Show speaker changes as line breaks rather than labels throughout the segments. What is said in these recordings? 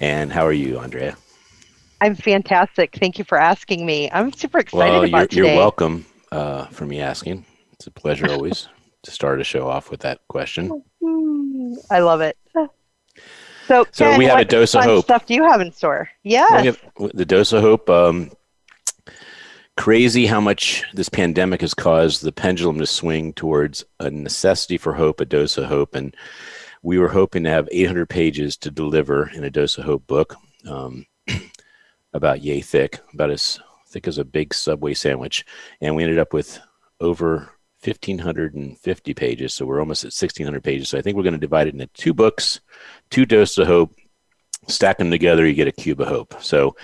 And how are you, Andrea?
I'm fantastic. Thank you for asking me. I'm super excited
well,
about
you're,
today.
You're welcome uh, for me asking. It's a pleasure always to start a show off with that question.
I love it. So,
So
Ken,
we have a dose of hope.
Stuff do you have in store? Yeah.
the dose of hope. Um, crazy how much this pandemic has caused the pendulum to swing towards a necessity for hope, a dose of hope. And we were hoping to have 800 pages to deliver in a dose of hope book um, about yay thick, about as thick as a big Subway sandwich. And we ended up with over 1,550 pages. So we're almost at 1,600 pages. So I think we're going to divide it into two books, two doses of hope. Stack them together, you get a cube of hope. So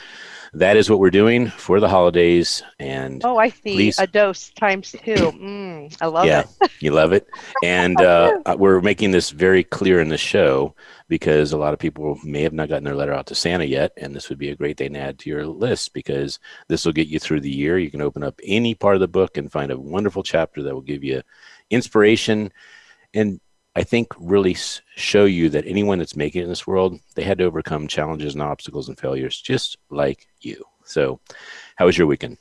that is what we're doing for the holidays. And
Oh, I see.
Please.
A dose times two. Mm, I love
yeah,
it.
you love it. And uh, we're making this very clear in the show because a lot of people may have not gotten their letter out to Santa yet. And this would be a great thing to add to your list because this will get you through the year. You can open up any part of the book and find a wonderful chapter that will give you inspiration and I think really show you that anyone that's making it in this world, they had to overcome challenges and obstacles and failures just like you. So, how was your weekend?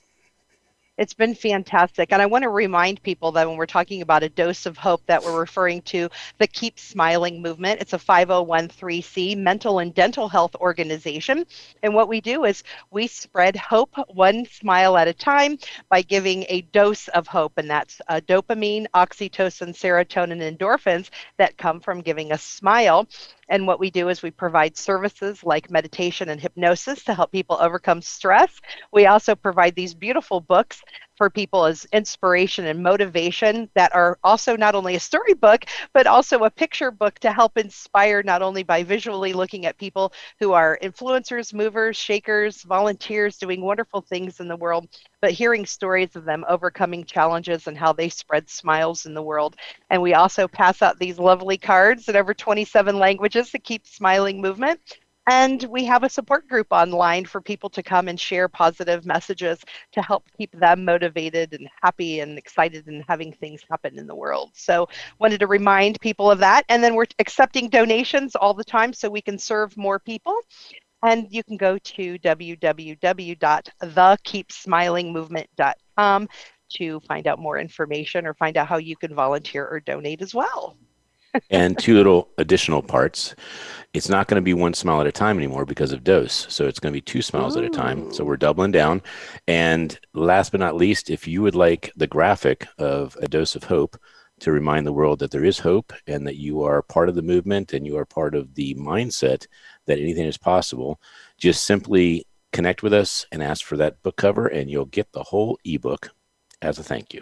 It's been fantastic. And I want to remind people that when we're talking about a dose of hope, that we're referring to the Keep Smiling movement. It's a 5013C mental and dental health organization. And what we do is we spread hope one smile at a time by giving a dose of hope. And that's uh, dopamine, oxytocin, serotonin, endorphins that come from giving a smile. And what we do is we provide services like meditation and hypnosis to help people overcome stress. We also provide these beautiful books for people as inspiration and motivation that are also not only a storybook, but also a picture book to help inspire not only by visually looking at people who are influencers, movers, shakers, volunteers doing wonderful things in the world, but hearing stories of them overcoming challenges and how they spread smiles in the world. And we also pass out these lovely cards in over 27 languages to keep smiling movement. And we have a support group online for people to come and share positive messages to help keep them motivated and happy and excited and having things happen in the world. So, wanted to remind people of that. And then we're accepting donations all the time so we can serve more people. And you can go to www.thekeepsmilingmovement.com to find out more information or find out how you can volunteer or donate as well.
And two little additional parts. It's not going to be one smile at a time anymore because of dose. So it's going to be two smiles at a time. So we're doubling down. And last but not least, if you would like the graphic of a dose of hope to remind the world that there is hope and that you are part of the movement and you are part of the mindset that anything is possible, just simply connect with us and ask for that book cover and you'll get the whole ebook as a thank you.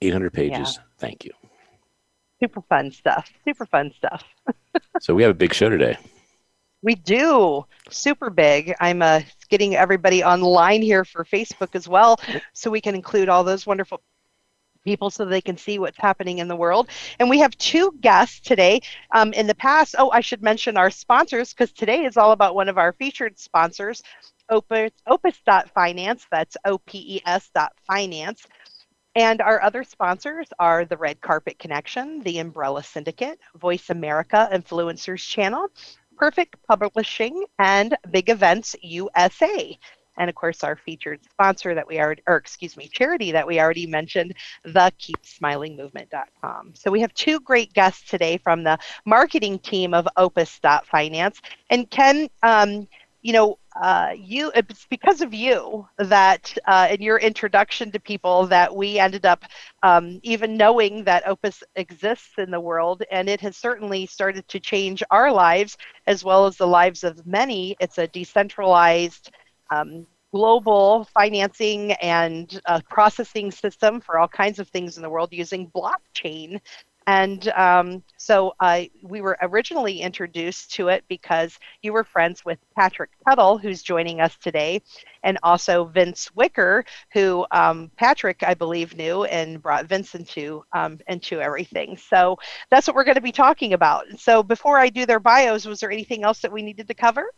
800 pages. Thank you.
Super fun stuff. Super fun stuff.
So we have a big show today.
We do. Super big. I'm uh, getting everybody online here for Facebook as well so we can include all those wonderful people so they can see what's happening in the world. And we have two guests today. Um, in the past, oh, I should mention our sponsors because today is all about one of our featured sponsors, Opes, Opes.finance. That's O P E S dot finance. And our other sponsors are the Red Carpet Connection, the Umbrella Syndicate, Voice America Influencers Channel, Perfect Publishing, and Big Events USA. And of course, our featured sponsor that we already, or excuse me, charity that we already mentioned, the keepsmilingmovement.com. So we have two great guests today from the marketing team of Opes.finance. And Ken, um, you know, uh, you it's because of you that uh, in your introduction to people that we ended up um, even knowing that Opes exists in the world, and it has certainly started to change our lives as well as the lives of many. It's a decentralized. Um, global financing and uh, processing system for all kinds of things in the world using blockchain And um, so uh, we were originally introduced to it because you were friends with Patrick Tuttle, who's joining us today, and also Vince Wicker, who um, Patrick, I believe, knew and brought Vince into um, into everything. So that's what we're going to be talking about. So before I do their bios, was there anything else that we needed to cover?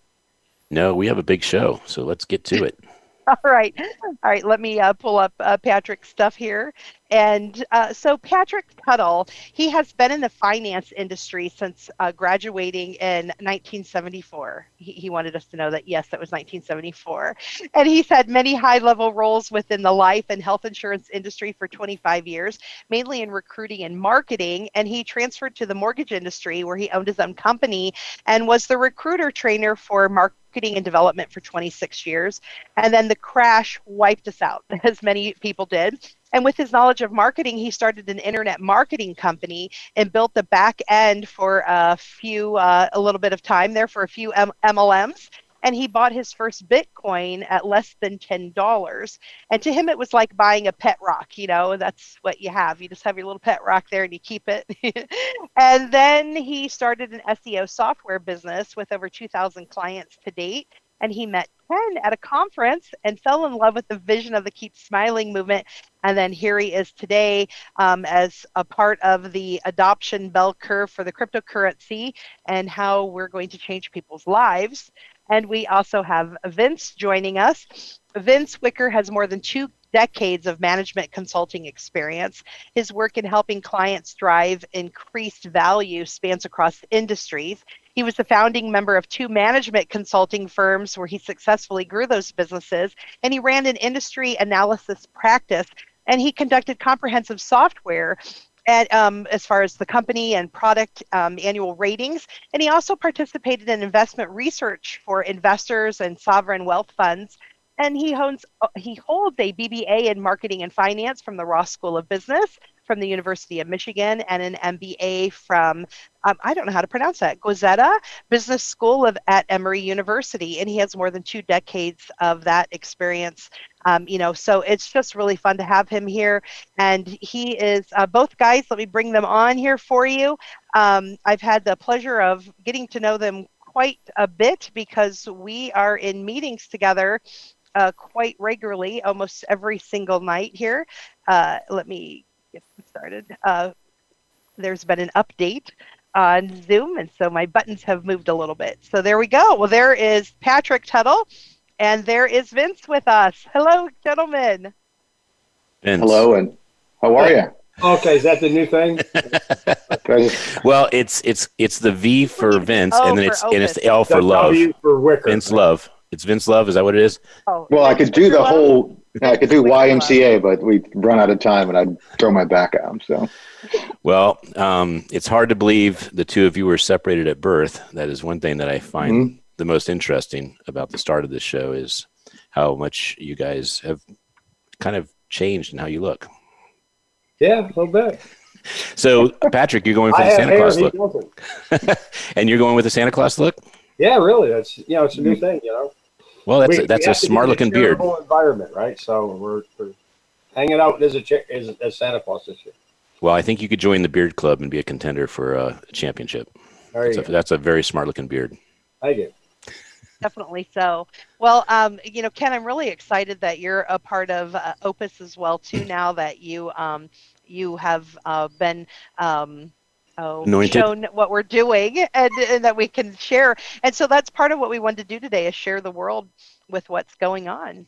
No, we have a big show, so let's get to it.
All right. All right. Let me uh, pull up uh, Patrick's stuff here. And uh, so, Patrick Tuttle, he has been in the finance industry since uh, graduating in 1974. He, he, wanted us to know that, yes, that was 1974. And he's had many high level roles within the life and health insurance industry for 25 years, mainly in recruiting and marketing. And he transferred to the mortgage industry where he owned his own company and was the recruiter trainer for marketing marketing and development for 26 years. And then the crash wiped us out, as many people did. And with his knowledge of marketing, he started an internet marketing company and built the back end for a few, uh, a little bit of time there for a few M- MLMs. And he bought his first Bitcoin at less than $10. And to him, it was like buying a pet rock. You know, that's what you have. You just have your little pet rock there and you keep it. and then he started an SEO software business with over 2,000 clients to date and he met Ken at a conference and fell in love with the vision of the Keep Smiling movement. And then here he is today um, as a part of the adoption bell curve for the cryptocurrency and how we're going to change people's lives. And we also have Vince joining us. Vince Wicker has more than two decades of management consulting experience. His work in helping clients drive increased value spans across industries. He was the founding member of two management consulting firms where he successfully grew those businesses, and he ran an industry analysis practice. And he conducted comprehensive software at, um, as far as the company and product um, annual ratings. And he also participated in investment research for investors and sovereign wealth funds. And he, owns, he holds a BBA in marketing and finance from the Ross School of Business from the University of Michigan and an MBA from, um, I don't know how to pronounce that, Gozeta Business School of at Emory University. And he has more than two decades of that experience. Um, you know, so it's just really fun to have him here. And he is, uh, both guys, let me bring them on here for you. Um, I've had the pleasure of getting to know them quite a bit because we are in meetings together uh, quite regularly, almost every single night here. Uh, let me get started. Uh, there's been an update on Zoom, and so my buttons have moved a little bit. So there we go. Well, there is Patrick Tuttle, and there is Vince with us. Hello, gentlemen.
Vince. Hello, and how are you?
Okay, is that the new thing?
well, it's it's it's the V for Vince, and then it's and it's the L for love.
for Wicker.
Vince Love. It's Vince Love. Is that what it is?
Oh, well, I could do the whole yeah, I could do YMCA, but we run out of time, and I'd throw my back out. So,
well, um, it's hard to believe the two of you were separated at birth. That is one thing that I find mm-hmm. the most interesting about the start of this show is how much you guys have kind of changed in how you look.
Yeah, a little bit.
So, Patrick, you're going for the Santa Claus look, and you're going with the Santa Claus look.
Yeah, really. That's you know, it's a new mm-hmm. thing. You know.
Well, that's we, a, that's a smart looking beard.
Environment, right? So we're, we're hanging out as a as, as Santa Claus this year.
Well, I think you could join the beard club and be a contender for a championship. That's a, that's a, very smart looking beard.
Thank you.
Definitely so. Well, um, you know, Ken, I'm really excited that you're a part of uh, Opes as well too. Now that you um, you have uh, been um, oh, Anointed. shown what we're doing and, and that we can share. And so that's part of what we wanted to do today is share the world with what's going on.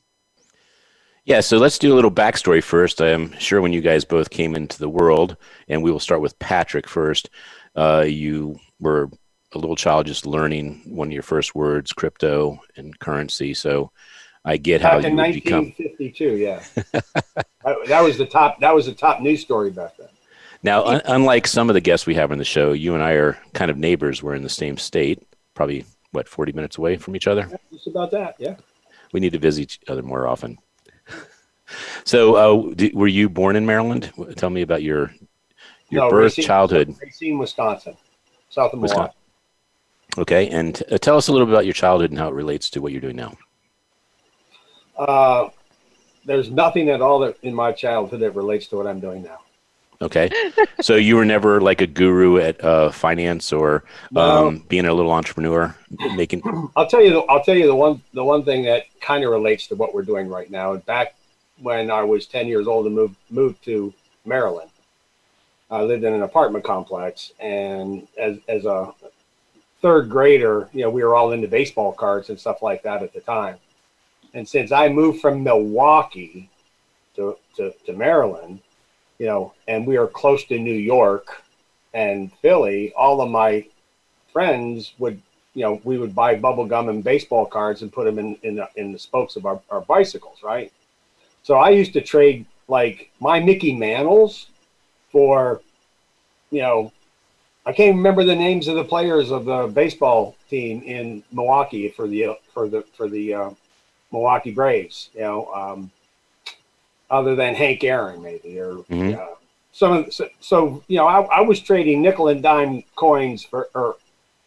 Yeah, so let's do a little backstory first. I'm sure when you guys both came into the world, and we will start with Patrick first. Uh, you were a little child just learning one of your first words, crypto and currency. So I get
back
how you
would become. 1952, yeah. that was the top. That was the top news story back then.
Now, un- unlike some of the guests we have on the show, you and I are kind of neighbors. We're in the same state, probably what forty minutes away from each other.
Just about that, yeah.
We need to visit each other more often. so, uh, d- were you born in Maryland? Tell me about your your no, birth, Racine, childhood.
Racine, Wisconsin, south of Milwaukee.
Okay, and uh, tell us a little bit about your childhood and how it relates to what you're doing now.
Uh, there's nothing at all that in my childhood that relates to what I'm doing now.
Okay. so you were never like a guru at uh, finance or
No.
um, being a little entrepreneur, making.
I'll tell you. The, I'll tell you the one. The one thing that kind of relates to what we're doing right now. Back when I was ten years old and moved moved to Maryland, I lived in an apartment complex, and as as a third grader, you know, we were all into baseball cards and stuff like that at the time. And since I moved from Milwaukee to to, to Maryland, you know, and we are close to New York and Philly, all of my friends would you know, we would buy bubble gum and baseball cards and put them in in the, in the spokes of our, our bicycles, right? So I used to trade like my Mickey Mantles for, you know, I can't remember the names of the players of the baseball team in Milwaukee for the for the for the uh, Milwaukee Braves. You know, um, other than Hank Aaron maybe or
Mhm.
uh, some of so, so you know I, I was trading nickel and dime coins for or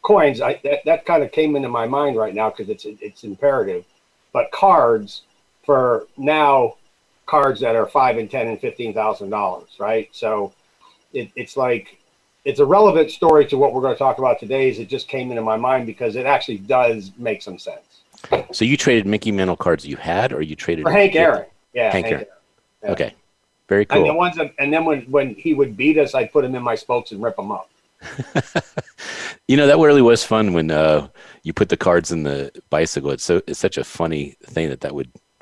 coins. I that, that kind of came into my mind right now because it's it's imperative, but cards for now cards that are five and ten and fifteen thousand dollars, right? So it, it's like it's a relevant story to what we're going to talk about today. Is it just came into my mind because it actually does make some sense
So you traded Mickey Mantle cards you had, or you traded
for Hank Aaron. Yeah,
Hank Aaron.
Yeah.
Okay, very cool.
And the ones that, and then when when he would beat us, I'd put him in my spokes and rip them up.
you know that really was fun when uh, you put the cards in the bicycle. It's so it's such a funny thing that that would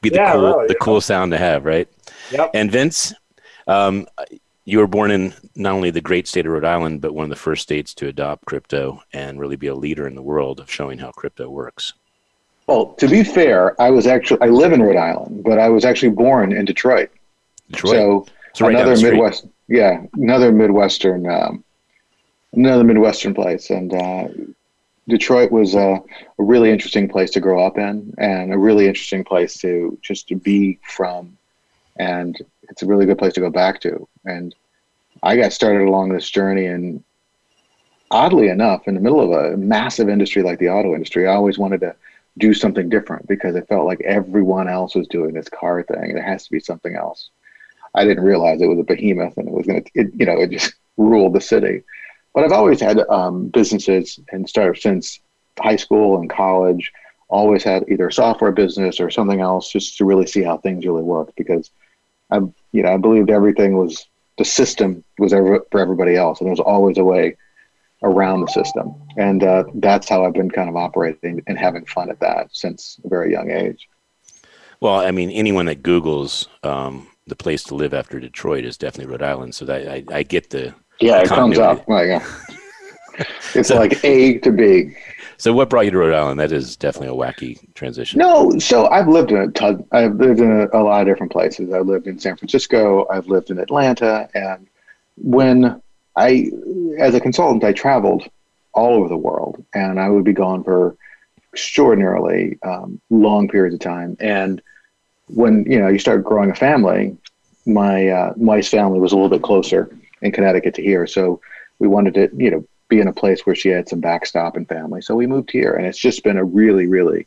be the
Yeah,
cool
really,
the cool sound to have, right?
Yep.
And Vince, um, you were born in not only the great state of Rhode Island, but one of the first states to adopt crypto and really be a leader in the world of showing how crypto works.
Well, to be fair, I was actually I live in Rhode Island, but I was actually born in Detroit.
Detroit.
So
So right
another
the.
Midwest, yeah, another Midwestern, um, another Midwestern place, and uh, Detroit was a, a really interesting place to grow up in, and a really interesting place to just to be from, and it's a really good place to go back to. And I got started along this journey, and oddly enough, in the middle of a massive industry like the auto industry, I always wanted to do something different because it felt like everyone else was doing this car thing, There has to be something else. I didn't realize it was a behemoth and it was going to, you know, it just ruled the city. But I've always had um, businesses and started since high school and college. Always had either a software business or something else, just to really see how things really work. Because I, you know, I believed everything was the system was ever, for everybody else, and there was always a way around the system. And uh, that's how I've been kind of operating and having fun at that since a very young age.
Well, I mean, anyone that Google's um, the place to live after Detroit is definitely Rhode Island. So that I, I get the.
Yeah, it comes up. Like, uh, it's like A to B.
So what brought you to Rhode Island? That is definitely a wacky transition.
No, so I've lived in a ton. I've lived in a, a lot of different places. I've lived in San Francisco. I've lived in Atlanta, and when I, as a consultant, I traveled all over the world, and I would be gone for extraordinarily um, long periods of time. And when you know you start growing a family, my uh, wife's family was a little bit closer in Connecticut to here, so we wanted to you know be in a place where she had some backstop and family. So we moved here, and it's just been a really, really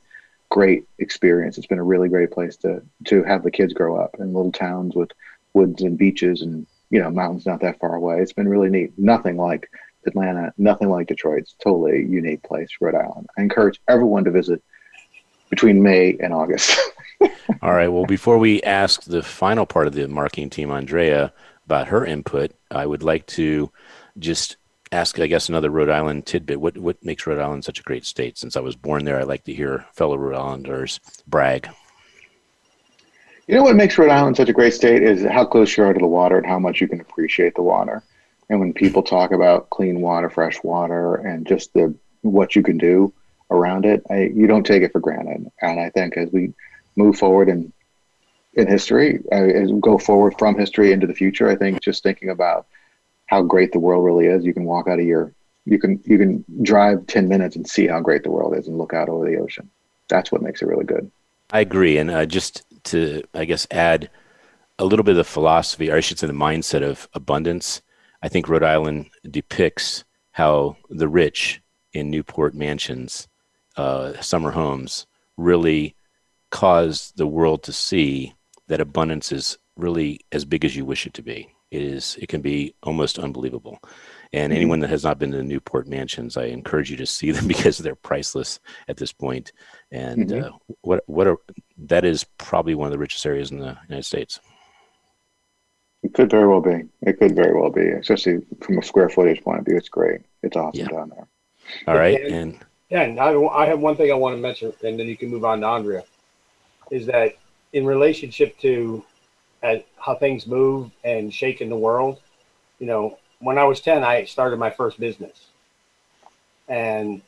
great experience. It's been a really great place to to have the kids grow up in little towns with woods and beaches and you know mountains not that far away. It's been really neat. Nothing like Atlanta, nothing like Detroit. It's totally unique place, Rhode Island. I encourage everyone to visit between May and August.
All right. Well, before we ask the final part of the marketing team, Andrea, about her input, I would like to just ask, I guess, another Rhode Island tidbit. What what makes Rhode Island such a great state? Since I was born there, I like to hear fellow Rhode Islanders brag.
You know what makes Rhode Island such a great state is how close you are to the water and how much you can appreciate the water. And when people talk about clean water, fresh water, and just the what you can do around it, I, you don't take it for granted. And I think as we move forward in in history, uh, as we go forward from history into the future, I think just thinking about how great the world really is, you can walk out of your you can you can drive ten minutes and see how great the world is and look out over the ocean. That's what makes it really good.
I agree. And uh, just to, I guess, add a little bit of the philosophy, or I should say the mindset of abundance, I think Rhode Island depicts how the rich in Newport mansions, uh, summer homes, really cause the world to see that abundance is really as big as you wish it to be. It is it can be almost unbelievable. And
Mhm.
anyone that has not been to the Newport Mansions, I encourage you to see them because they're priceless at this point. And
Mhm.
uh, what what are that is probably one of the richest areas in the United States.
It could very well be. It could very well be, especially from a square footage point of view. It's great. It's awesome
Yeah.
down there.
All right,
And-
and
Yeah, and I, I have one thing I want to mention, and then you can move on to Andrea. Is that in relationship to uh, how things move and shake in the world? You know, when I was ten, I started my first business, and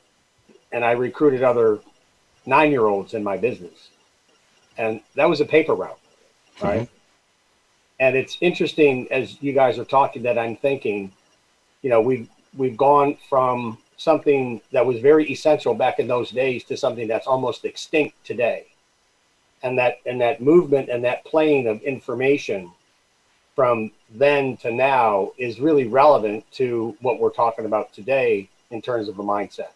and I recruited other nine year olds in my business, and that was a paper route, right? Mm-hmm. And it's interesting as you guys are talking that I'm thinking, you know, we've we've gone from something that was very essential back in those days to something that's almost extinct today. And that and that movement and that plane of information from then to now is really relevant to what we're talking about today in terms of a mindset.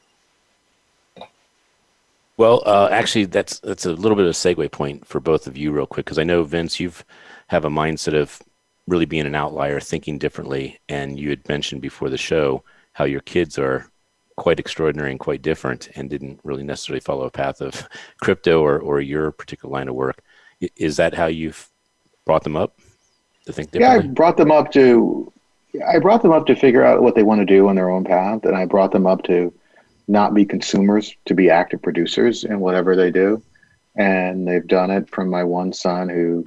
Well, uh, actually, that's that's a little bit of a segue point for both of you, real quick, because I know Vince, you've have a mindset of really being an outlier, thinking differently, and you had mentioned before the show how your kids are quite extraordinary and quite different, and didn't really necessarily follow a path of crypto or or your particular line of work. Is that how you've brought them up to think differently?
Yeah, I brought them up to I brought them up to figure out what they want to do on their own path, and I brought them up to not be consumers, to be active producers in whatever they do. And they've done it from my one son who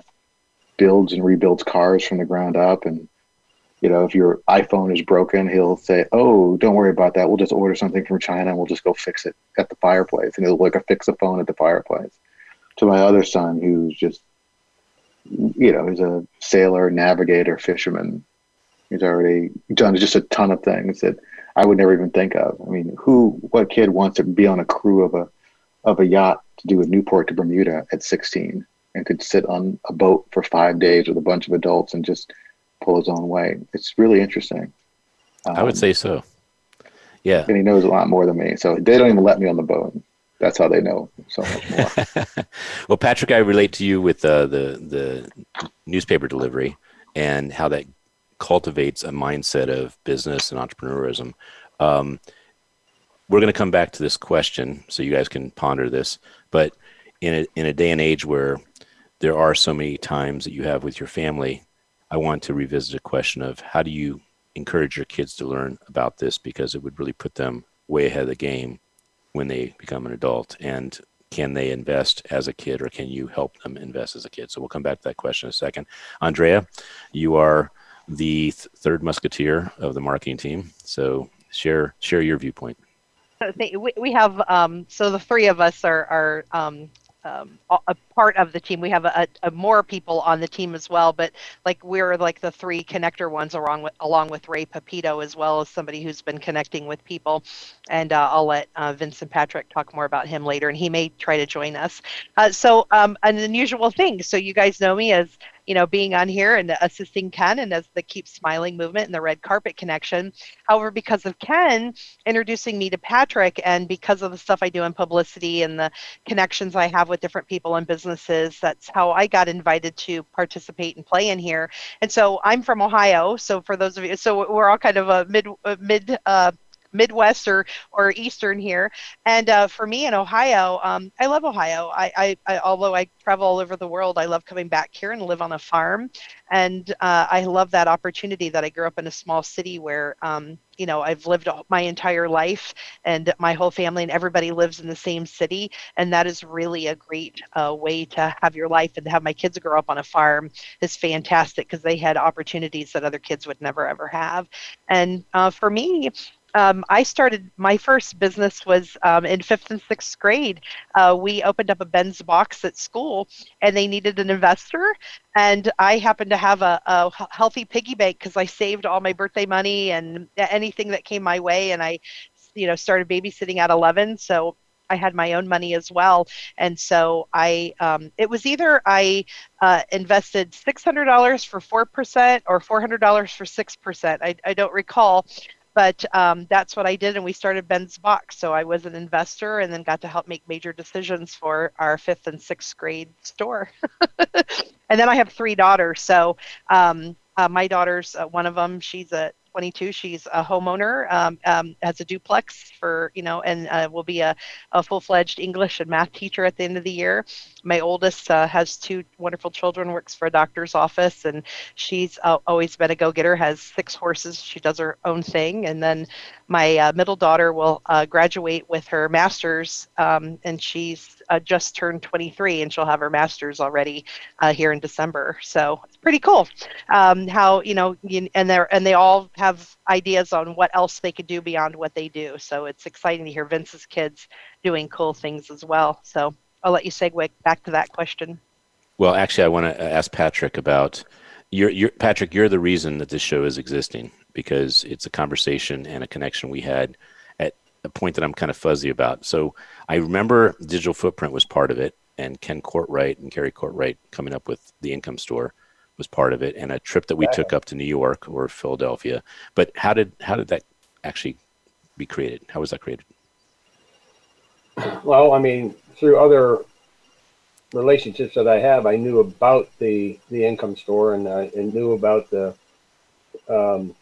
builds and rebuilds cars from the ground up. And, you know, if your iPhone is broken, he'll say, Oh, don't worry about that. We'll just order something from China and we'll just go fix it at the fireplace. And he'll like a fix a phone at the fireplace. To my other son, who's just, you know, he's a sailor, navigator, fisherman. He's already done just a ton of things that I would never even think of. I mean, who, what kid wants to be on a crew of a, of a yacht to do a Newport to Bermuda at 16 and could sit on a boat for five days with a bunch of adults and just pull his own way? It's really interesting.
I would
Um,
say so. Yeah.
and he knows a lot more than me. So they don't even let me on the boat. That's how they know so much more.
well, Patrick, I relate to you with uh, the the newspaper delivery and how that cultivates a mindset of business and entrepreneurism. Um, we're going to come back to this question, so you guys can ponder this. But in a in a day and age where there are so many times that you have with your family, I want to revisit a question of how do you encourage your kids to learn about this because it would really put them way ahead of the game when they become an adult and can they invest as a kid or can you help them invest as a kid so we'll come back to that question in a second andrea you are the th- third musketeer of the marketing team so share share your viewpoint
So we, have um, so the three of us are are um, um, a part of the team. We have a, a more people on the team as well, but like we're like the three connector ones along with along with Ray Pepito as well as somebody who's been connecting with people. And uh, I'll let uh, Vincent Patrick talk more about him later, and he may try to join us. Uh, so um, an unusual thing. So you guys know me as you know being on here and assisting Ken and as the Keep Smiling movement and the Red Carpet Connection. However, because of Ken introducing me to Patrick and because of the stuff I do in publicity and the connections I have with different people and businesses, that's how I got invited to participate and play in here. And so I'm from Ohio. So for those of you, so we're all kind of a mid uh, mid. Uh, Midwest or, or Eastern here, and uh, for me in Ohio, um, I love Ohio. I, I, I although I travel all over the world, I love coming back here and live on a farm, and uh, I love that opportunity that I grew up in a small city where um, you know I've lived my entire life, and my whole family and everybody lives in the same city, and that is really a great uh, way to have your life and to have my kids grow up on a farm is fantastic because they had opportunities that other kids would never ever have, and uh, for me. Um, I started my first business was um, in fifth and sixth grade. Uh, we opened up a Ben's box at school, and they needed an investor. And I happened to have a healthy piggy bank because I saved all my birthday money and anything that came my way. And I, you know, started babysitting at 11. So I had my own money as well. And so I, um, it was either I uh, invested $600 for 4% or $400 for 6%. I, I don't recall. But um, that's what I did, and we started Ben's Box. So I was an investor, and then got to help make major decisions for our fifth and sixth grade store. and then I have three daughters, so um, uh, my daughter's uh, one of them. She's a 22. She's a homeowner, um, um, has a duplex for, you know, and uh, will be a, a full fledged English and math teacher at the end of the year. My oldest uh, has two wonderful children, works for a doctor's office, and she's uh, always been a go getter, has six horses. She does her own thing. And then my uh, middle daughter will uh, graduate with her master's, um, and she's uh, just turned 23, and she'll have her master's already here in December. So it's pretty cool um, how, you know, you, and, they're, and they all have have ideas on what else they could do beyond what they do. So it's exciting to hear Vince's kids doing cool things as well. So I'll let you segue back to that question.
Well, actually, I want to uh, ask Patrick about you're, Patrick. You're the reason that this show is existing because it's a conversation and a connection we had at a point that I'm kind of fuzzy about. So I remember Digital Footprint was part of it, and Ken Courtright and Carrie Courtright coming up with the Income Store was part of it, and a trip that we took up to New York or Philadelphia. But how did how did that actually be created? How was that created?
Well, I mean, through other relationships that I have, I knew about the the income store and uh, and knew about the um,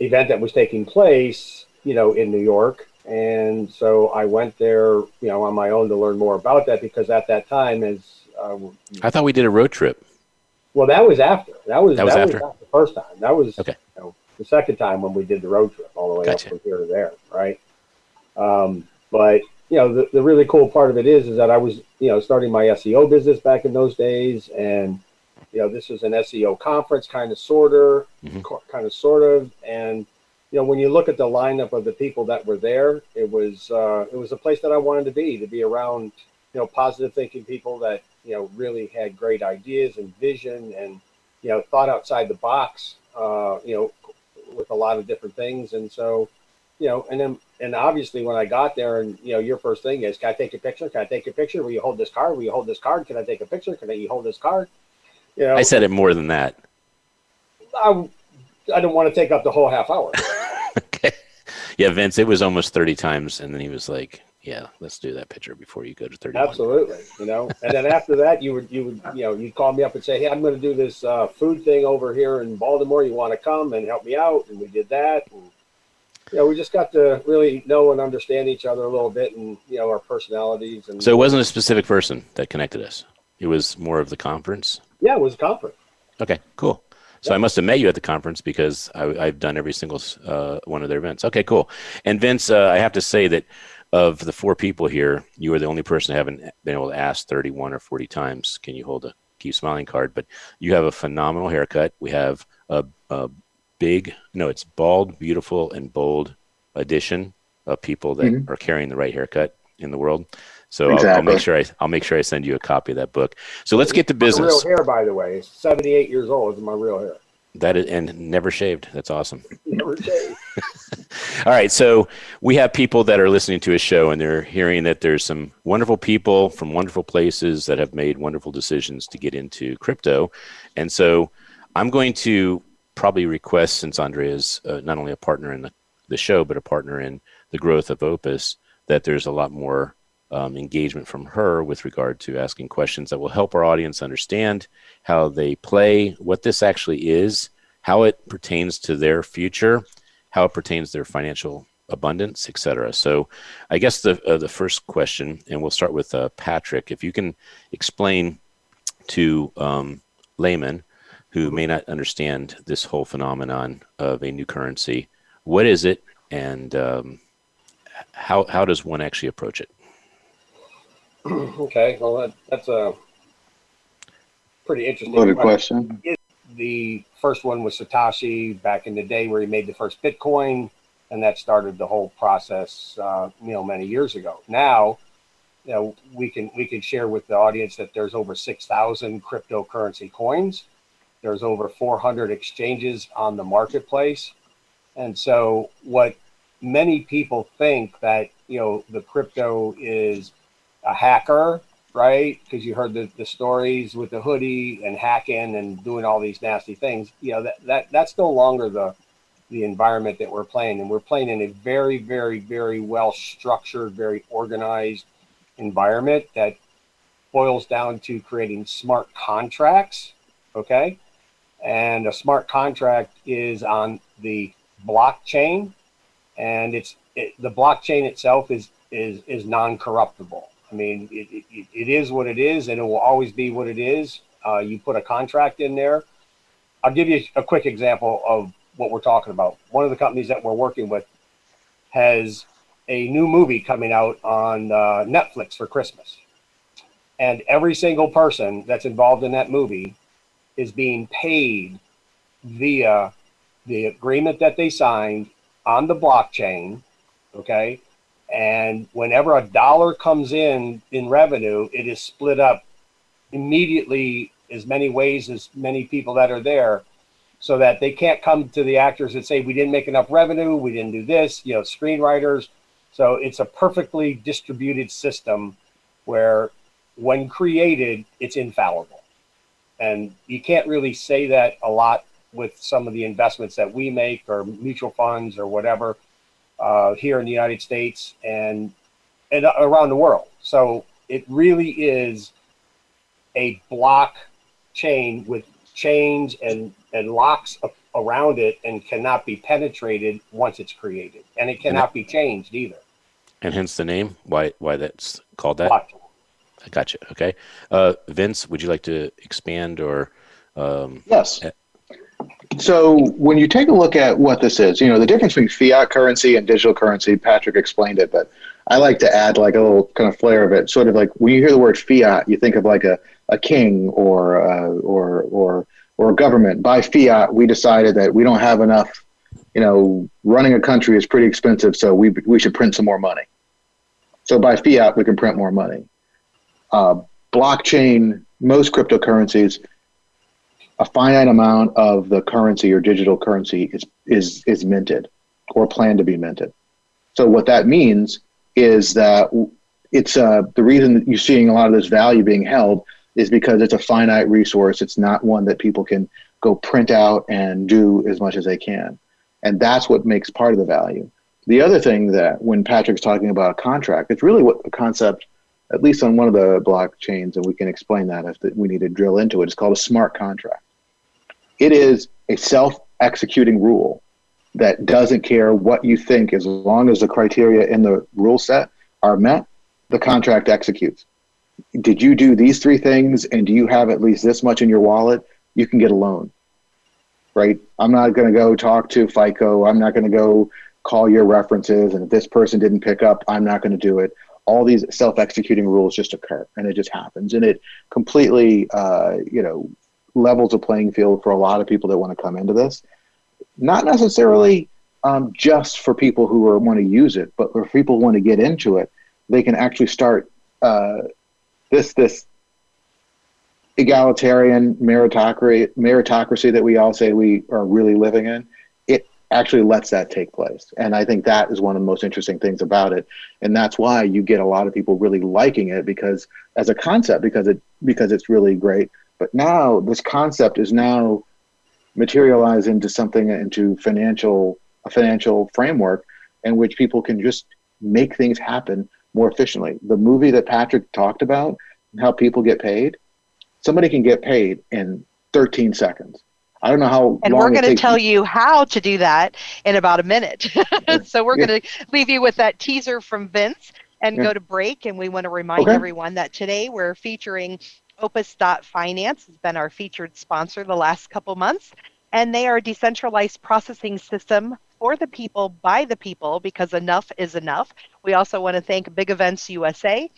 event that was taking place, you know, in New York. And so I went there, you know, on my own to learn more about that because at that time, as uh,
I thought we did a road trip.
Well, that was after. That was
that was
that
after
was the first time. That was
okay.
You know, the second time when we did the road trip all the way
gotcha.
up from here to there, right? Um, but you know, the, the really cool part of it is is that I was you know starting my SEO business back in those days, and you know this was an SEO conference, kind of sorta, mm-hmm. kind of sort of, and you know when you look at the lineup of the people that were there, it was uh, it was a place that I wanted to be to be around you know positive thinking people that you know, really had great ideas and vision and, you know, thought outside the box, uh, you know, with a lot of different things. And so, you know, and then, and obviously when I got there and, you know, your first thing is, can I take a picture? Can I take a picture? Will you hold this card? Will you hold this card? Can I take a picture? Can I you hold this card?
You know, I said it more than that.
I, I don't want to take up the whole half hour.
okay. Yeah, Vince, it was almost 30 times. And then he was like, yeah, let's do that picture before you go to 30.
Absolutely. You know, and then after that, you would, you would, you know, you'd call me up and say, Hey, I'm going to do this uh, food thing over here in Baltimore. You want to come and help me out? And we did that. And, you know, we just got to really know and understand each other a little bit and, you know, our personalities. And
so it wasn't a specific person that connected us. It was more of the conference.
Yeah, it was a conference.
Okay, cool. So I must have met you at the conference because I, have done every single uh, one of their events. Okay, cool. And Vince, uh, I have to say that of the four people here, you are the only person I haven't been able to ask 31 or 40 times, can you hold a keep smiling card? But you have a phenomenal haircut. We have a, a big, no, it's bald, beautiful, and bold addition of people that mm-hmm. are carrying the right haircut in the world. So exactly. I'll, I'll, make sure I I'll make sure I send you a copy of that book. So let's get to business.
real hair, by the way, 78 years old is my real hair.
That is, and never shaved. That's awesome.
Never shaved.
All right. So we have people that are listening to a show and they're hearing that there's some wonderful people from wonderful places that have made wonderful decisions to get into crypto. And so I'm going to probably request, since Andrea is uh, not only a partner in the, the show, but a partner in the growth of Opes, that there's a lot more um, engagement from her with regard to asking questions that will help our audience understand how they play, what this actually is, how it pertains to their future, how it pertains to their financial abundance, etc. So, I guess the uh, the first question, and we'll start with uh, Patrick, if you can explain to um, laymen who may not understand this whole phenomenon of a new currency, what is it, and um, how how does one actually approach it?
okay, well that, that's a pretty interesting
Loaded question.
The first one was Satoshi back in the day where he made the first Bitcoin, and that started the whole process, uh, you know, many years ago. Now, you know, we can we can share with the audience that there's over six thousand cryptocurrency coins. There's over 400 exchanges on the marketplace, and so what many people think that you know the crypto is a hacker, right? Because you heard the, the stories with the hoodie and hacking and doing all these nasty things. You know, that, that that's no longer the the environment that we're playing. And we're playing in a very, very, very well structured, very organized environment that boils down to creating smart contracts. Okay. and a smart contract is on the blockchain, and it's it, the blockchain itself is is is non-corruptible. I mean, it, it, it is what it is, and it will always be what it is. Uh, you put a contract in there. I'll give you a quick example of what we're talking about. One of the companies that we're working with has a new movie coming out on uh, Netflix for Christmas. And every single person that's involved in that movie is being paid via the agreement that they signed on the blockchain. Okay. And whenever a dollar comes in in revenue, it is split up immediately as many ways as many people that are there so that they can't come to the actors and say, we didn't make enough revenue, we didn't do this, you know, screenwriters. So it's a perfectly distributed system where when created, it's infallible. And you can't really say that a lot with some of the investments that we make or mutual funds or whatever uh, here in the United States and, and around the world. So it really is a block chain with chains and, and locks around it and cannot be penetrated once it's created. And it cannot be changed either.
And hence the name, why why that's called that? Blockchain. I got you. Okay. Uh, Vince, would you like to expand or? Um,
yes. So when you take a look at what this is, you know, the difference between fiat currency and digital currency, Patrick explained it, but I like to add like a little kind of flair of it. Sort of like when you hear the word fiat, you think of like a, a king or, uh, or, or, or a government. By fiat, we decided that we don't have enough, you know, running a country is pretty expensive, so we, we should print some more money. So by fiat, we can print more money uh, blockchain, most cryptocurrencies, a finite amount of the currency or digital currency is is is minted or planned to be minted. So what that means is that it's uh, the reason that you're seeing a lot of this value being held is because it's a finite resource. It's not one that people can go print out and do as much as they can, and that's what makes part of the value. The other thing that when Patrick's talking about a contract, it's really what the concept at least on one of the blockchains, and we can explain that if we need to drill into it. It's called a smart contract. It is a self-executing rule that doesn't care what you think, as long as the criteria in the rule set are met, the contract executes. Did you do these three things, and do you have at least this much in your wallet? You can get a loan, right? I'm not going to go talk to FICO. I'm not going to go call your references, and if this person didn't pick up, I'm not going to do it all these self-executing rules just occur and it just happens and it completely uh, you know levels of playing field for a lot of people that want to come into this not necessarily um, just for people who are, want to use it but for people who want to get into it they can actually start uh, this this egalitarian meritocracy meritocracy that we all say we are really living in it actually lets that take place. And I think that is one of the most interesting things about it. And that's why you get a lot of people really liking it because as a concept, because it because it's really great. But now this concept is now materialized into something into financial a financial framework in which people can just make things happen more efficiently. The movie that Patrick talked about, how people get paid, somebody can get paid in 13 seconds I don't know how.
And we're going to tell you how to do that in about a minute. so we're yeah. going to leave you with that teaser from Vince and yeah. go to break. And we want to remind okay. everyone that today we're featuring Opes.finance has been our featured sponsor the last couple months, and they are a decentralized processing system for the people by the people because enough is enough. We also want to thank Big Events USA,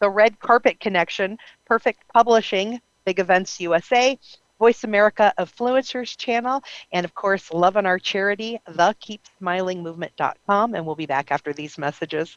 the Red Carpet Connection, Perfect Publishing, Big Events USA, Voice America Influencers channel, and of course, love on our charity, the thekeepsmilingmovement.com. And we'll be back after these messages.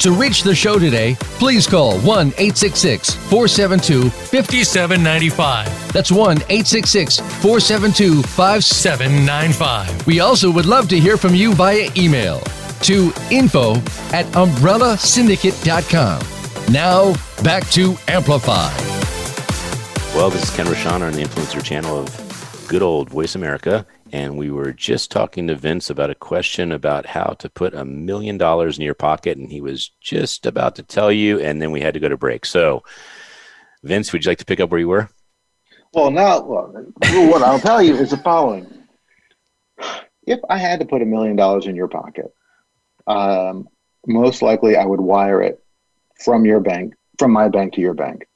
To reach the show today, please call 1 866 472 5795. That's 1 866 472 5795. We also would love to hear from you via email to info at umbrellasyndicate.com. Now, back to Amplify.
Well, this is Ken Rochon on the Influencer channel of good old Voice America. And we were just talking to Vince about a question about how to put a million dollars in your pocket. And he was just about to tell you, and then we had to go to break. So, Vince, would you like to pick up where you were?
Well, now, well, what I'll tell you is the following. If I had to put a million dollars in your pocket, um, most likely I would wire it from your bank, from my bank to your bank.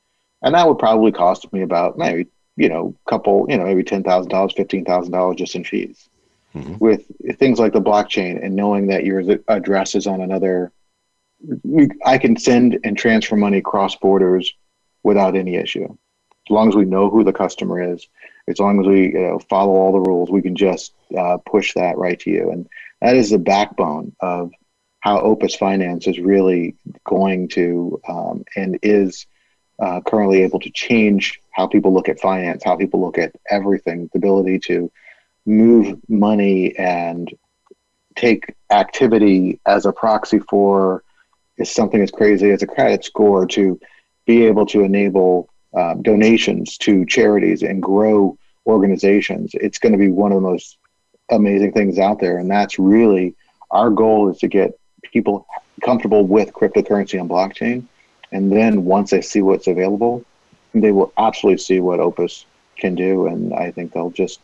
And that would probably cost me about maybe you know, couple, you know, maybe ten thousand dollars, fifteen thousand dollars just in fees. Mm-hmm. With things like the blockchain and knowing that your address is on another, I can send and transfer money cross borders without any issue. As long as we know who the customer is, as long as we you know, follow all the rules, we can just uh, push that right to you. And that is the backbone of how Opes Finance is really going to um, and is uh, currently able to change how people look at finance, how people look at everything, the ability to move money and take activity as a proxy for is something as crazy as a credit score to be able to enable uh, donations to charities and grow organizations. It's going to be one of the most amazing things out there. And that's really our goal is to get people comfortable with cryptocurrency and blockchain and then once they see what's available, they will absolutely see what Opes can do, and I think they'll just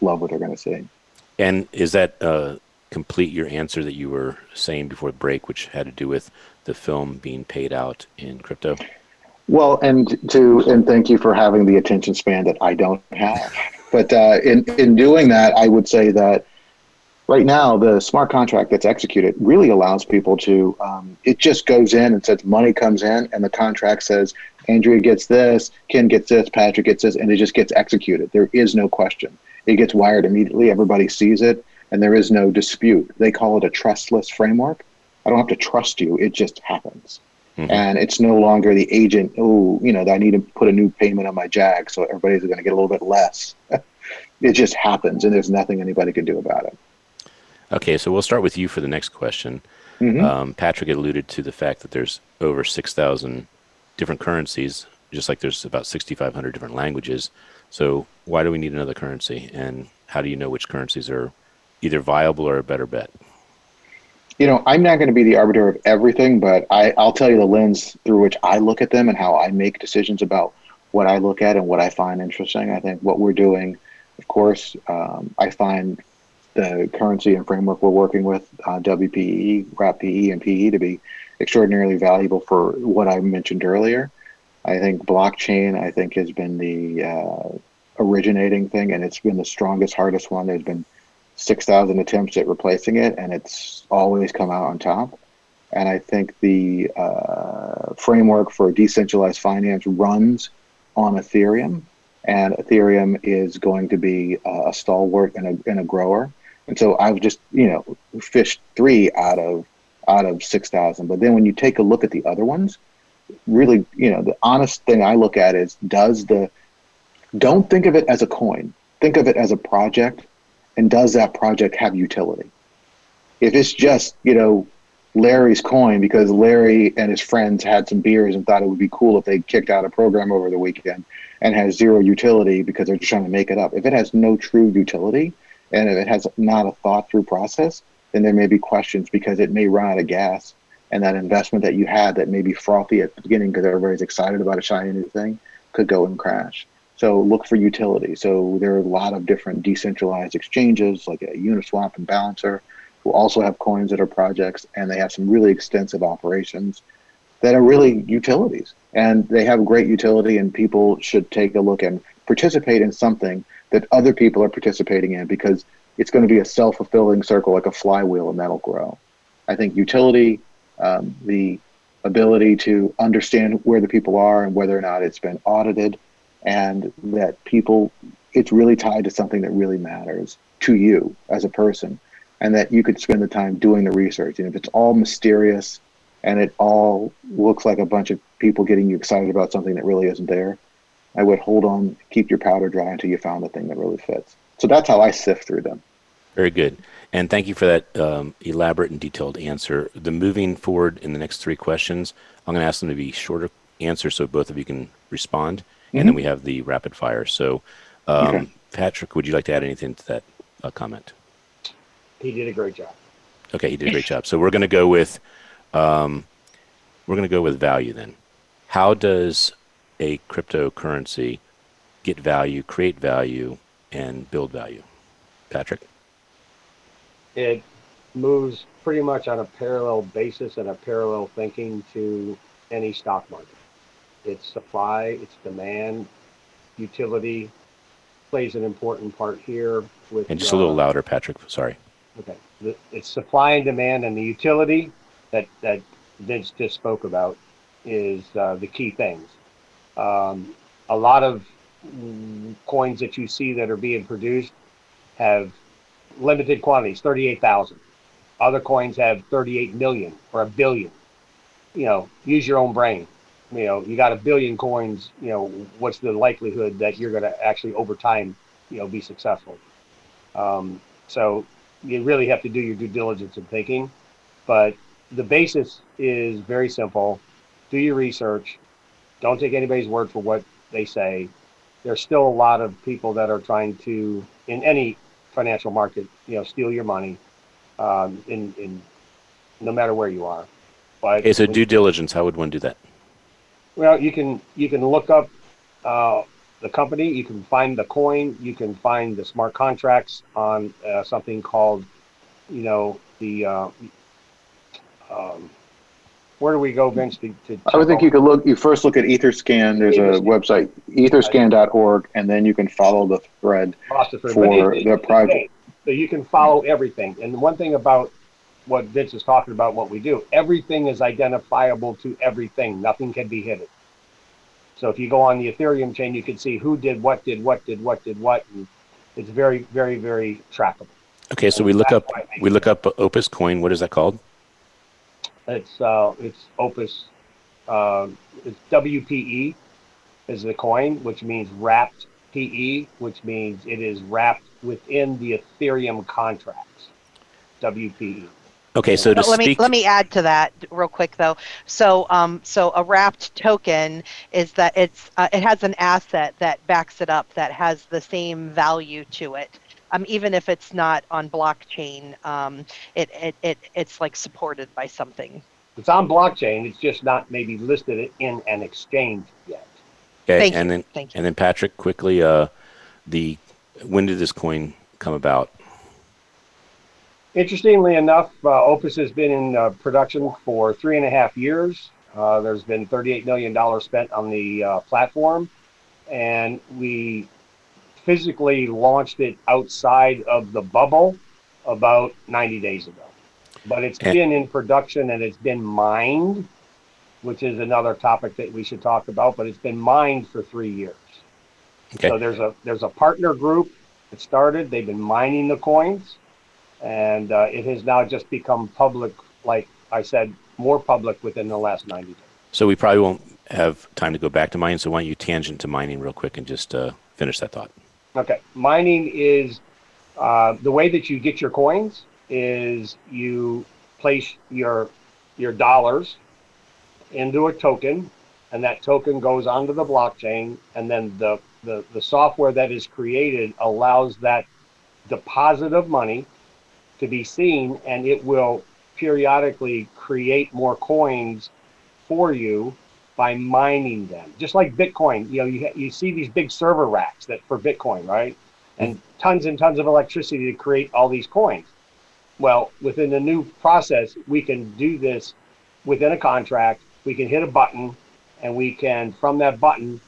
love what they're going to see.
And is that uh, complete your answer that you were saying before the break, which had to do with the film being paid out in crypto?
Well, and to and thank you for having the attention span that I don't have. But uh, in in doing that, I would say that right now the smart contract that's executed really allows people to um, it just goes in and says money comes in and the contract says andrea gets this ken gets this patrick gets this and it just gets executed. There is no question. It gets wired immediately. Everybody sees it and there is no dispute. They call it a trustless framework. I don't have to trust you. It just happens. Mm-hmm. and it's no longer the agent oh you know i need to put a new payment on my jag so everybody's going to get a little bit less. It just happens and there's nothing anybody can do about it
Okay, so we'll start with you for the next question. Mm-hmm. Um, Patrick alluded to the fact that there's over 6,000 different currencies, just like there's about 6,500 different languages. So why do we need another currency? And how do you know which currencies are either viable or a better bet?
You know, I'm not going to be the arbiter of everything, but I, I'll tell you the lens through which I look at them and how I make decisions about what I look at and what I find interesting. I think what we're doing, of course, um, I find the currency and framework we're working with, uh, WPE, WrapPE, and PE, to be extraordinarily valuable for what I mentioned earlier. I think blockchain, I think, has been the uh, originating thing, and it's been the strongest, hardest one. There's been 6,000 attempts at replacing it, and it's always come out on top. And I think the uh, framework for decentralized finance runs on Ethereum, and Ethereum is going to be a stalwart and a, and a grower. And so I've just, you know, fished three out of out of six thousand. But then when you take a look at the other ones, really, you know, the honest thing I look at is does the don't think of it as a coin. Think of it as a project and does that project have utility? If it's just, you know, Larry's coin because Larry and his friends had some beers and thought it would be cool if they kicked out a program over the weekend and has zero utility because they're just trying to make it up. If it has no true utility, and if it has not a thought through process, then there may be questions because it may run out of gas. And that investment that you had that may be frothy at the beginning because everybody's excited about a shiny new thing could go and crash. So look for utility. So there are a lot of different decentralized exchanges like a Uniswap and Balancer who also have coins that are projects and they have some really extensive operations that are really utilities and they have great utility and people should take a look and participate in something that other people are participating in because it's going to be a self-fulfilling circle like a flywheel and that'll grow. I think utility um, the ability to understand where the people are and whether or not it's been audited and that people it's really tied to something that really matters to you as a person and that you could spend the time doing the research. And if it's all mysterious and it all looks like a bunch of people getting you excited about something that really isn't there i would hold on keep your powder dry until you found the thing that really fits. So that's how i sift through them.
Very good. And thank you for that um, elaborate and detailed answer. The moving forward in the next three questions i'm going to ask them to be shorter answers so both of you can respond mm-hmm. and then we have the rapid fire. So um, okay. patrick would you like to add anything to that uh, comment?
He did a great job.
Okay he did a great job. So we're going to go with um, we're going to go with value then. How does a cryptocurrency get value, create value, and build value? Patrick?
It moves pretty much on a parallel basis and a parallel thinking to any stock market. Its supply, its demand, utility plays an important part here. With
and just uh, a little uh, louder, Patrick. Sorry.
Okay. It's supply and demand, and the utility that that Vince just spoke about is uh, the key things. Um, a lot of coins that you see that are being produced have limited quantities, 38,000. Other coins have 38 million or a billion. You know, use your own brain. You know, you got a billion coins, you know, what's the likelihood that you're going to actually over time, you know, be successful? Um, so you really have to do your due diligence in thinking. But the basis is very simple. Do your research. Don't take anybody's word for what they say. There's still a lot of people that are trying to, in any financial market, you know, steal your money, um, in in no matter where you are.
But okay, so due diligence. How would one do that?
Well, you can you can look up uh, the company. You can find the coin. You can find the smart contracts on uh, something called, you know, the uh, um, where do we go, Vince? To, to
I would think you could look. You first look at EtherScan. There's a website, EtherScan.org, and then you can follow the thread for the project.
So you can follow everything. And one thing about what Vince is talking about, what we do, everything is identifiable to everything. Nothing can be hidden. So if you go on the Ethereum chain, you can see who did what, did what, did what, did what, and it's very, very, very trackable.
Okay, so and we look up we look up Opes Coin. What is that called?
It's uh, it's Opes. Uh, it's WPE is the coin, which means wrapped PE, which means it is wrapped within the Ethereum contracts. WPE.
Okay, so
let me let me add to that real quick though. So um, so a wrapped token is that it's uh, it has an asset that backs it up that has the same value to it um, even if it's not on blockchain, um, it, it, it, it's like supported by something.
It's on blockchain. It's just not maybe listed in an exchange yet.
Okay, Thank and you. then Thank you. and then Patrick, quickly, uh, the when did this coin come about?
Interestingly enough, uh, Opes has been in uh, production for three and a half years. Uh, there's been $38 million spent on the uh, platform, and we physically launched it outside of the bubble about 90 days ago. But it's and, been in production and it's been mined, which is another topic that we should talk about. But it's been mined for three years. Okay. So there's a there's a partner group that started. They've been mining the coins, and uh, it has now just become public. Like I said, more public within the last 90 days.
So we probably won't have time to go back to mining. So why don't you tangent to mining real quick and just uh, finish that thought?
Okay, mining is uh, the way that you get your coins is you place your your dollars into a token, and that token goes onto the blockchain, and then the the, the software that is created allows that deposit of money to be seen, and it will periodically create more coins for you by mining them. Just like Bitcoin, you know, you, you see these big server racks that for Bitcoin, right? And mm-hmm. tons and tons of electricity to create all these coins. Well, within the new process, we can do this within a contract we can hit a button and we can, from that button,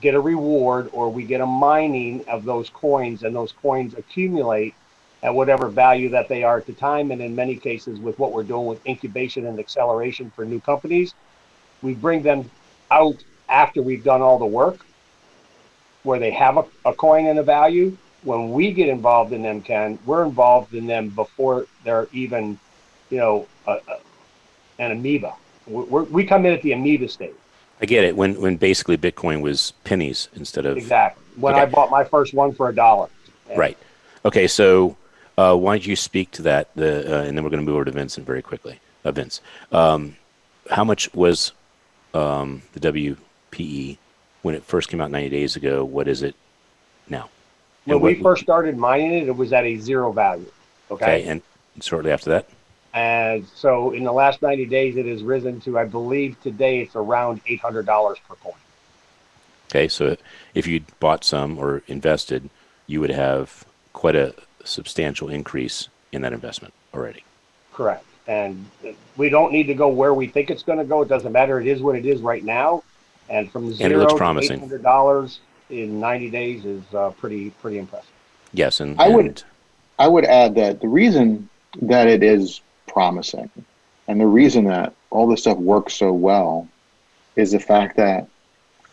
get a reward or we get a mining of those coins and those coins accumulate at whatever value that they are at the time. And in many cases, with what we're doing with incubation and acceleration for new companies, we bring them out after we've done all the work where they have a, a coin and a value. When we get involved in them, Ken, we're involved in them before they're even, you know, a, a, an amoeba. We're, we come in at the amoeba stage.
I get it. When when basically Bitcoin was pennies instead of
exactly. When
Okay.
I bought my first one for a dollar.
right. Okay, so uh, why don't you speak to that? The uh, and then we're going to move over to Vincent very quickly. Uh, Vince, um, how much was um, the WPE when it first came out 90 days ago? What is it now?
When
And
we
what-
first started mining it, it was at a zero value.
okay, and shortly after that,
And so in the last 90 days, it has risen to, I believe today it's around $800 per coin.
okay. So if you bought some or invested, you would have quite a substantial increase in that investment already.
Correct. And we don't need to go where we think it's going to go. It doesn't matter. It is what it is right now. And from
it
zero
looks
to
promising.
$800 in 90 days is uh, pretty, pretty impressive.
Yes, and
I would-
and-
I would add that the reason that it is promising and the reason that all this stuff works so well is the fact that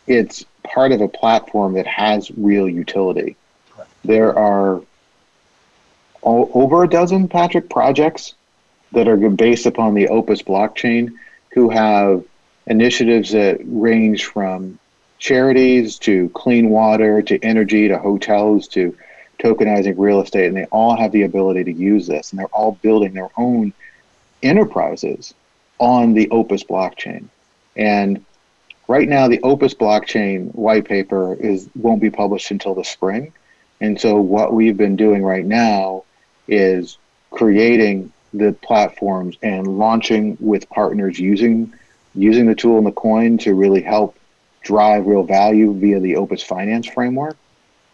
it's part of a platform that has real utility.
Correct.
There are o- over a dozen, Patrick, projects that are based upon the Opes blockchain who have initiatives that range from charities to clean water to energy to hotels to tokenizing real estate, and they all have the ability to use this, and they're all building their own enterprises on the Opes blockchain. And right now, the Opes blockchain white paper is won't be published until the spring, and so what we've been doing right now is creating the platforms and launching with partners using using the tool and the coin to really help drive real value via the Opes Finance framework.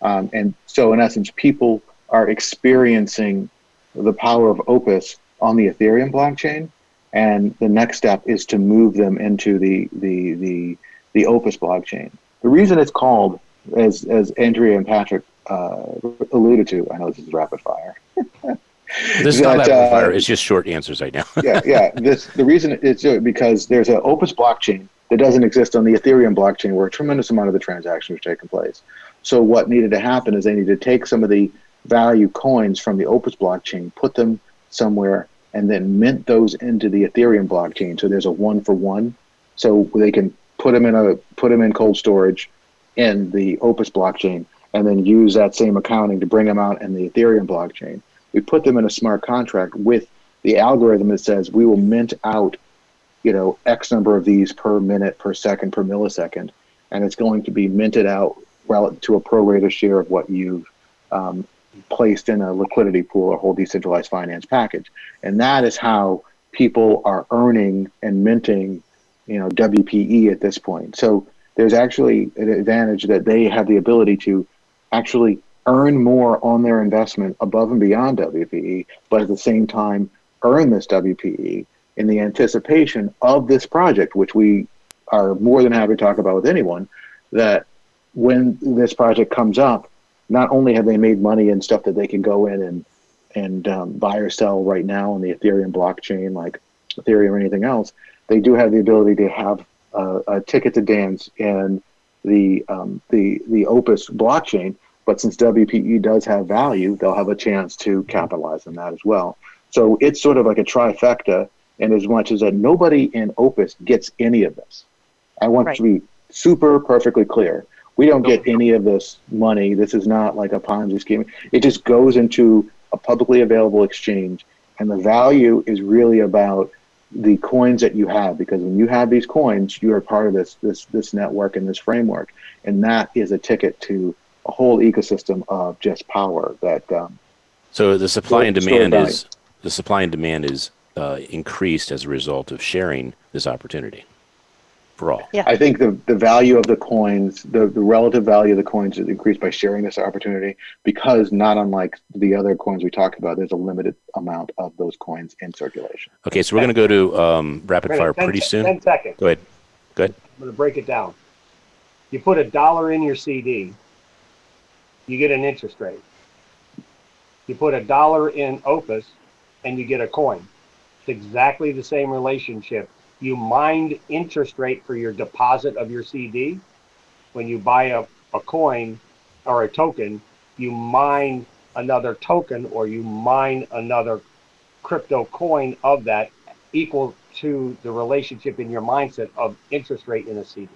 Um, and so, in essence, people are experiencing the power of Opes on the Ethereum blockchain, and the next step is to move them into the the the, the Opes blockchain. The reason it's called, as as Andrea and Patrick uh, alluded to, I know this is rapid fire.
this is not
that,
rapid
uh,
fire. It's just short answers right now.
yeah, yeah. This the reason it's uh, because there's an Opes blockchain that doesn't exist on the Ethereum blockchain, where a tremendous amount of the transactions are taking place. So what needed to happen is they needed to take some of the value coins from the Opes blockchain, put them somewhere, and then mint those into the Ethereum blockchain. So there's a one for one. So they can put them in a put them in cold storage in the Opes blockchain, and then use that same accounting to bring them out in the Ethereum blockchain. We put them in a smart contract with the algorithm that says we will mint out, you know, X number of these per minute, per second, per millisecond, and it's going to be minted out relative to a prorated share of what you've um, placed in a liquidity pool or whole decentralized finance package, and that is how people are earning and minting, you know, WPE at this point. So there's actually an advantage that they have the ability to actually earn more on their investment above and beyond WPE, but at the same time earn this WPE in the anticipation of this project, which we are more than happy to talk about with anyone, that when this project comes up, not only have they made money and stuff that they can go in and and um, buy or sell right now on the Ethereum blockchain, like Ethereum or anything else, they do have the ability to have a ticket to dance in the um, the the Opes blockchain. But since WPE does have value, they'll have a chance to capitalize on that as well. So it's sort of like a trifecta, and as much as that nobody in Opes gets any of this. I want
Right.
to be super perfectly clear. We don't get any of this money. This is not like a Ponzi scheme. It just goes into a publicly available exchange, and the value is really about the coins that you have because when you have these coins, you are part of this this this network and this framework, and that is a ticket to a whole ecosystem of just power that um,
So the supply and
Store- store
demand is the supply and demand is uh, increased as a result of sharing this opportunity. for all.
Yeah.
I think the, the value of the coins, the, the relative value of the coins is increased by sharing this opportunity because not unlike the other coins we talked about, there's a limited amount of those coins in circulation.
Okay, so we're going to go to um, rapid
Wait a
fire
10
pretty soon.
10 seconds.
Go ahead. Go ahead.
I'm going to break it down. You put a dollar in your CD, you get an interest rate. You put a dollar in Opes, and you get a coin. It's exactly the same relationship. You mined interest rate for your deposit of your CD. When you buy a, a coin or a token, you mine another token or you mine another crypto coin of that equal to the relationship in your mindset of interest rate in a CD.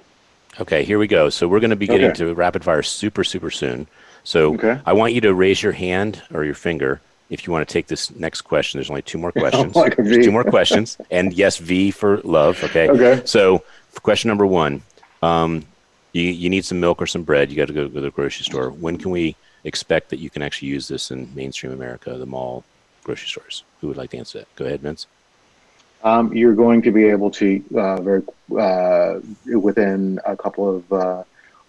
Okay, here we go. So we're going to be getting
Okay.
to rapid fire super, super soon. So
Okay.
I want you to raise your hand or your finger if you want to take this next question. There's only two more questions.
like V.
two more questions. And yes, V for love. Okay.
Okay.
So for question number one, um, you, you need some milk or some bread. You got to go to the grocery store. When can we expect that you can actually use this in mainstream America, the mall, grocery stores? Who would like to answer that? Go ahead, Vince.
Um, you're going to be able to uh, very uh, within a couple of uh,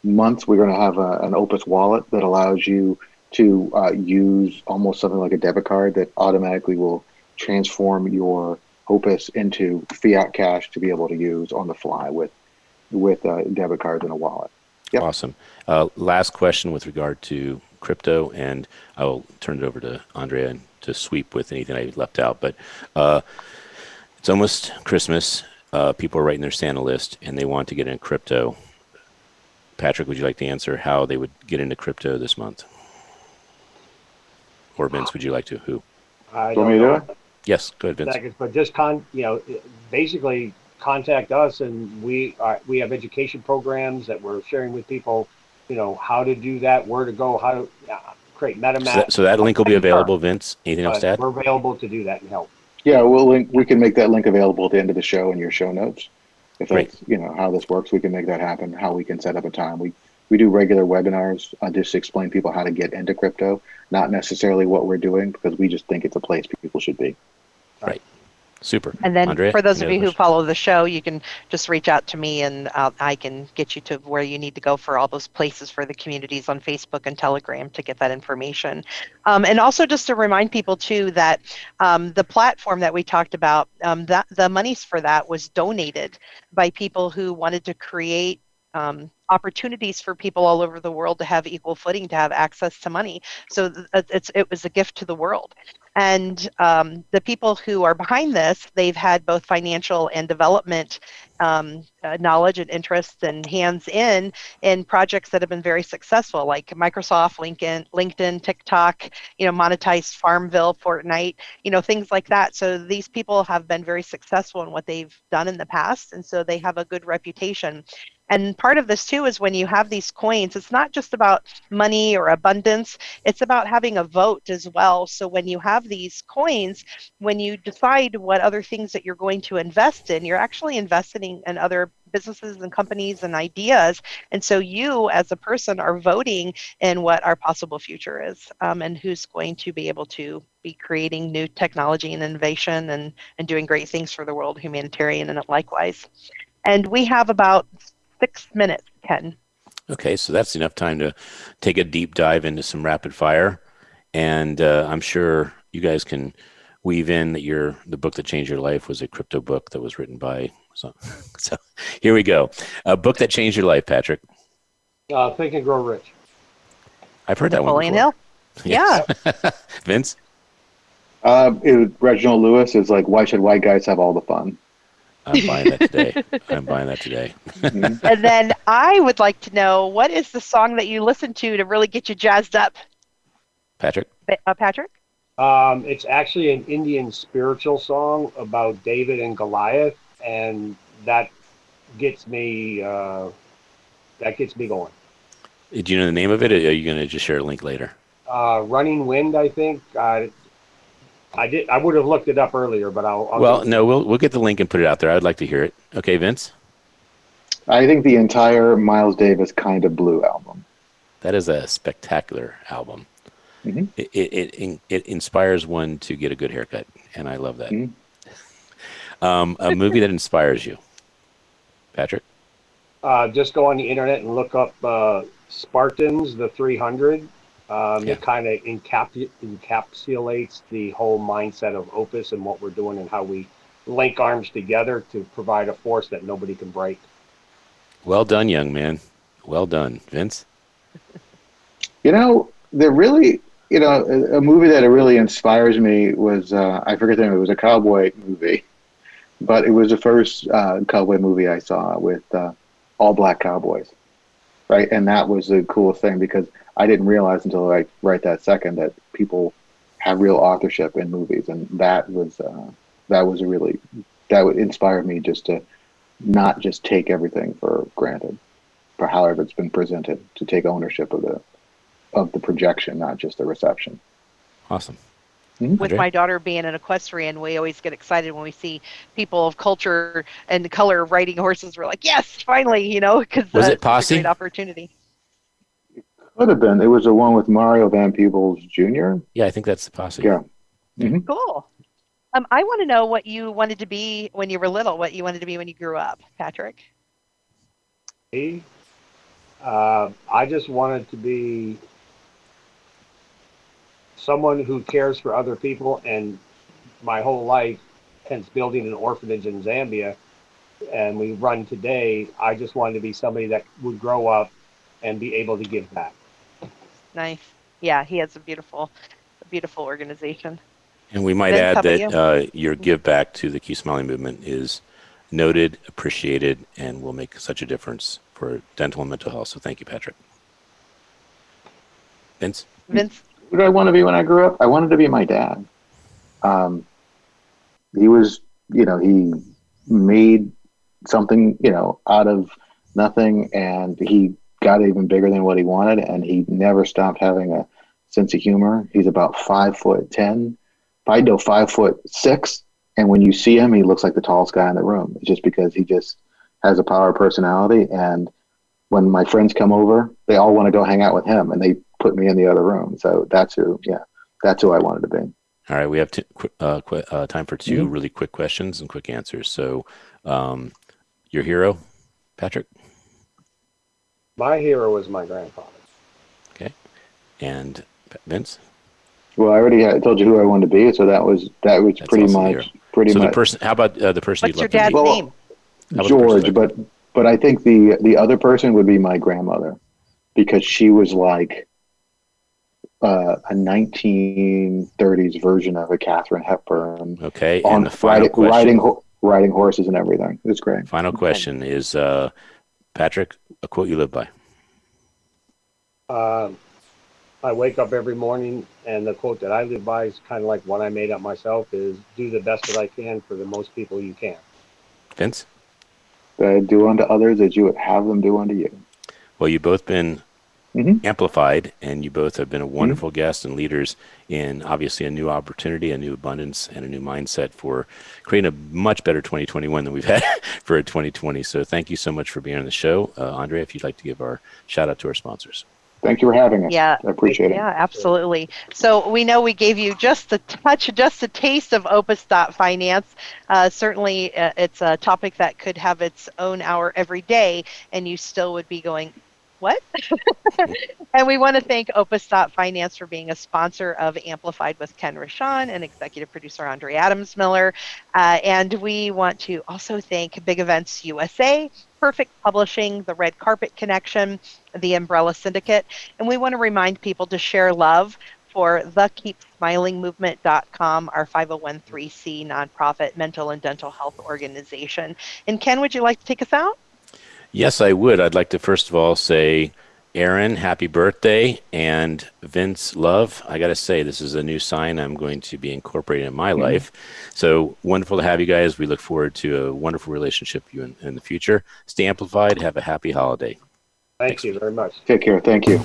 months. We're going to have a, an Opes wallet that allows you to uh, use almost something like a debit card that automatically will transform your Opes into fiat cash to be able to use on the fly with with uh, debit cards and a wallet. Yep.
Awesome. Uh, last question with regard to crypto, and I will turn it over to Andrea to sweep with anything I left out. But uh, it's almost Christmas. Uh, people are writing their Santa list, and they want to get in crypto. Patrick, would you like to answer how they would get into crypto this month? Or Vince, would you like to? Who?
I
Do you want me to
don't
do
know.
Yes, go ahead, Vince.
seconds, but just con, you know, basically contact us and we are, we have education programs that we're sharing with people, you know, how to do that, where to go, how to uh, create
So
MetaMask.
that, so that link will be available, Vince. Anything else
But
to add?
We're available to do that and help.
Yeah, we'll link. We can make that link available at the end of the show in your show notes. If that's you know how this works, we can make that happen. How we can set up a time. We we do regular webinars uh, just to explain people how to get into crypto, not necessarily what we're doing because we just think it's a place people should be.
Super.
And then
Andrea,
for those of you who follow the show, you can just reach out to me and uh, I can get you to where you need to go for all those places for the communities on Facebook and Telegram to get that information. Um, and also just to remind people too that um, the platform that we talked about, um, that the monies for that was donated by people who wanted to create um, opportunities for people all over the world to have equal footing, to have access to money. So th- it's, it was a gift to the world. And um, the people who are behind this, they've had both financial and development um, uh, knowledge and interests and hands in in projects that have been very successful, like Microsoft, LinkedIn, LinkedIn, TikTok, you know, monetized Farmville, Fortnite, you know, things like that. So these people have been very successful in what they've done in the past, and so they have a good reputation. And part of this too is when you have these coins, it's not just about money or abundance, it's about having a vote as well. So when you have these coins, when you decide what other things that you're going to invest in, you're actually investing in other businesses and companies and ideas. And so you, as a person, are voting in what our possible future is um, and who's going to be able to be creating new technology and innovation and, and doing great things for the world, humanitarian and likewise. And we have about six minutes, Ken.
Okay, so that's enough time to take a deep dive into some rapid fire, and uh, I'm sure you guys can weave in that your the book that changed your life was a crypto book that was written by. So, so here we go, a book that changed your life, Patrick.
Uh, Think and Grow Rich.
I've heard that one.
Napoleon
before.
Hill.
Yes. Vince.
Uh, it, Reginald Lewis is like, why should white guys have all the fun?
I'm buying that today. I'm buying that today.
Mhm.
and then I would like to know what is the song that you listen to to really get you jazzed up,
Patrick.
uh, Patrick?
Um, it's actually an Indian spiritual song about David and Goliath, and that gets me uh, that gets me going.
Do you know the name of it? Or are you going to just share a link later?
Uh, Running Wind, I think. I, I did. I would have looked it up earlier, but I'll. I'll
Well, no, we'll we'll get the link and put it out there. I'd like to hear it. Okay, Vince.
I think the entire Miles Davis kind of blue album.
That is a spectacular album.
Mhm.
It, it, it, it inspires one to get a good haircut, and I love that.
Mhm.
Um, a movie that inspires you, Patrick.
Uh, just go on the internet and look up uh, Spartans, the 300. Um,
Yeah.
It kind of encap- encapsulates the whole mindset of Opes and what we're doing and how we link arms together to provide a force that nobody can break.
Well done, young man. Well done, Vince.
You know, they're really, you know, a, a movie that really inspires me was uh, I forget the name. It was a cowboy movie, but it was the first uh, cowboy movie I saw with uh, all black cowboys, right? And that was the coolest thing because I didn't realize until like right that second that people have real authorship in movies, and that was uh, that was a really that would inspire me just to not just take everything for granted, for however it's been presented, to take ownership of the of the projection, not just the reception.
Awesome.
with my daughter being an equestrian, we always get excited when we see people of culture and color riding horses. We're like, yes, finally, you know, because
Was it
it's a
Posse?
great opportunity.
Could have been. It was the one with Mario Van Peebles Jr.
Yeah, I think that's the posse.
Yeah.
Cool. Um, I want to know what you wanted to be when you were little. What you wanted to be when you grew up, Patrick.
Me, uh, I just wanted to be someone who cares for other people, and my whole life, hence building an orphanage in Zambia, and we run today. I just wanted to be somebody that would grow up and be able to give back.
Nice. Yeah, he has a beautiful, a beautiful organization.
And we might
Vince,
add that
you?
uh, your give back to the Keep Smiling movement is noted, appreciated, and will make such a difference for dental and mental health. So thank you, Patrick. Vince?
Vince.
Who did I want to be when I grew up? I wanted to be my dad. Um, he was, you know, he made something, you know, out of nothing, and he got even bigger than what he wanted, and he never stopped having a sense of humor. He's about five foot ten, I know five foot six, and when you see him, he looks like the tallest guy in the room. It's just because he just has a power of personality, and when my friends come over, they all want to go hang out with him, and they put me in the other room. So that's who, yeah, that's who I wanted to be.
All right, we have t- qu- uh, qu- uh, time for 2 really quick questions and quick answers. So, um, your hero, Patrick,
My hero was my grandfather. Okay.
And Vince.
Well, I already had, told you who I wanted to be, so that was that was
That's
pretty
also
much
hero.
pretty
so
much
the person. How about uh, the person
What's
you'd
your
love to
dad's
meet?
Well,
name?
How about the person
George, but but I think the the other person would be my grandmother because she was like uh, a 1930s version of a Katharine Hepburn
Okay,
on
and the final
riding
question.
riding, riding horses and everything. It's great.
Final question is, uh, Patrick, a quote you live by.
Um, I wake up every morning, and the quote that I live by is kind of like one I made up myself: "Is do the best that I can for the most people you can."
Vince.
Uh, do unto others as you would have them do unto you.
Well, you've both been
Mhm.
amplified, and you both have been a
Mm-hmm.
wonderful guest and leaders in obviously a new opportunity, a new abundance, and a new mindset for creating a much better 2021 than we've had for a 2020. So, thank you so much for being on the show, uh, Andre. If you'd like to give our shout out to our sponsors.
Thank you for having us.
Yeah.
I appreciate it.
Yeah, absolutely. So we know we gave you just a touch, just a taste of Opes Dot Finance. Uh, certainly, uh, it's a topic that could have its own hour every day, and you still would be going, "What?" and we want to thank Opes Dot Finance for being a sponsor of Amplified with Ken Rochon and executive producer Andrea Adams Miller. Uh, and we want to also thank Big Events USA, Perfect Publishing, the Red Carpet Connection, the Umbrella Syndicate. And we want to remind people to share love for the keepsmilingmovement.com, our 501c nonprofit mental and dental health organization. And Ken, would you like to take us out?
Yes, I would. I'd like to first of all say, Aaron, happy birthday, and Vince, love. I got to say, this is a new sign I'm going to be incorporating in my mm-hmm. life. So wonderful to have you guys. We look forward to a wonderful relationship with you in, in the future. Stay amplified. Have a happy holiday.
Thank you very much.
Take care. Thank you.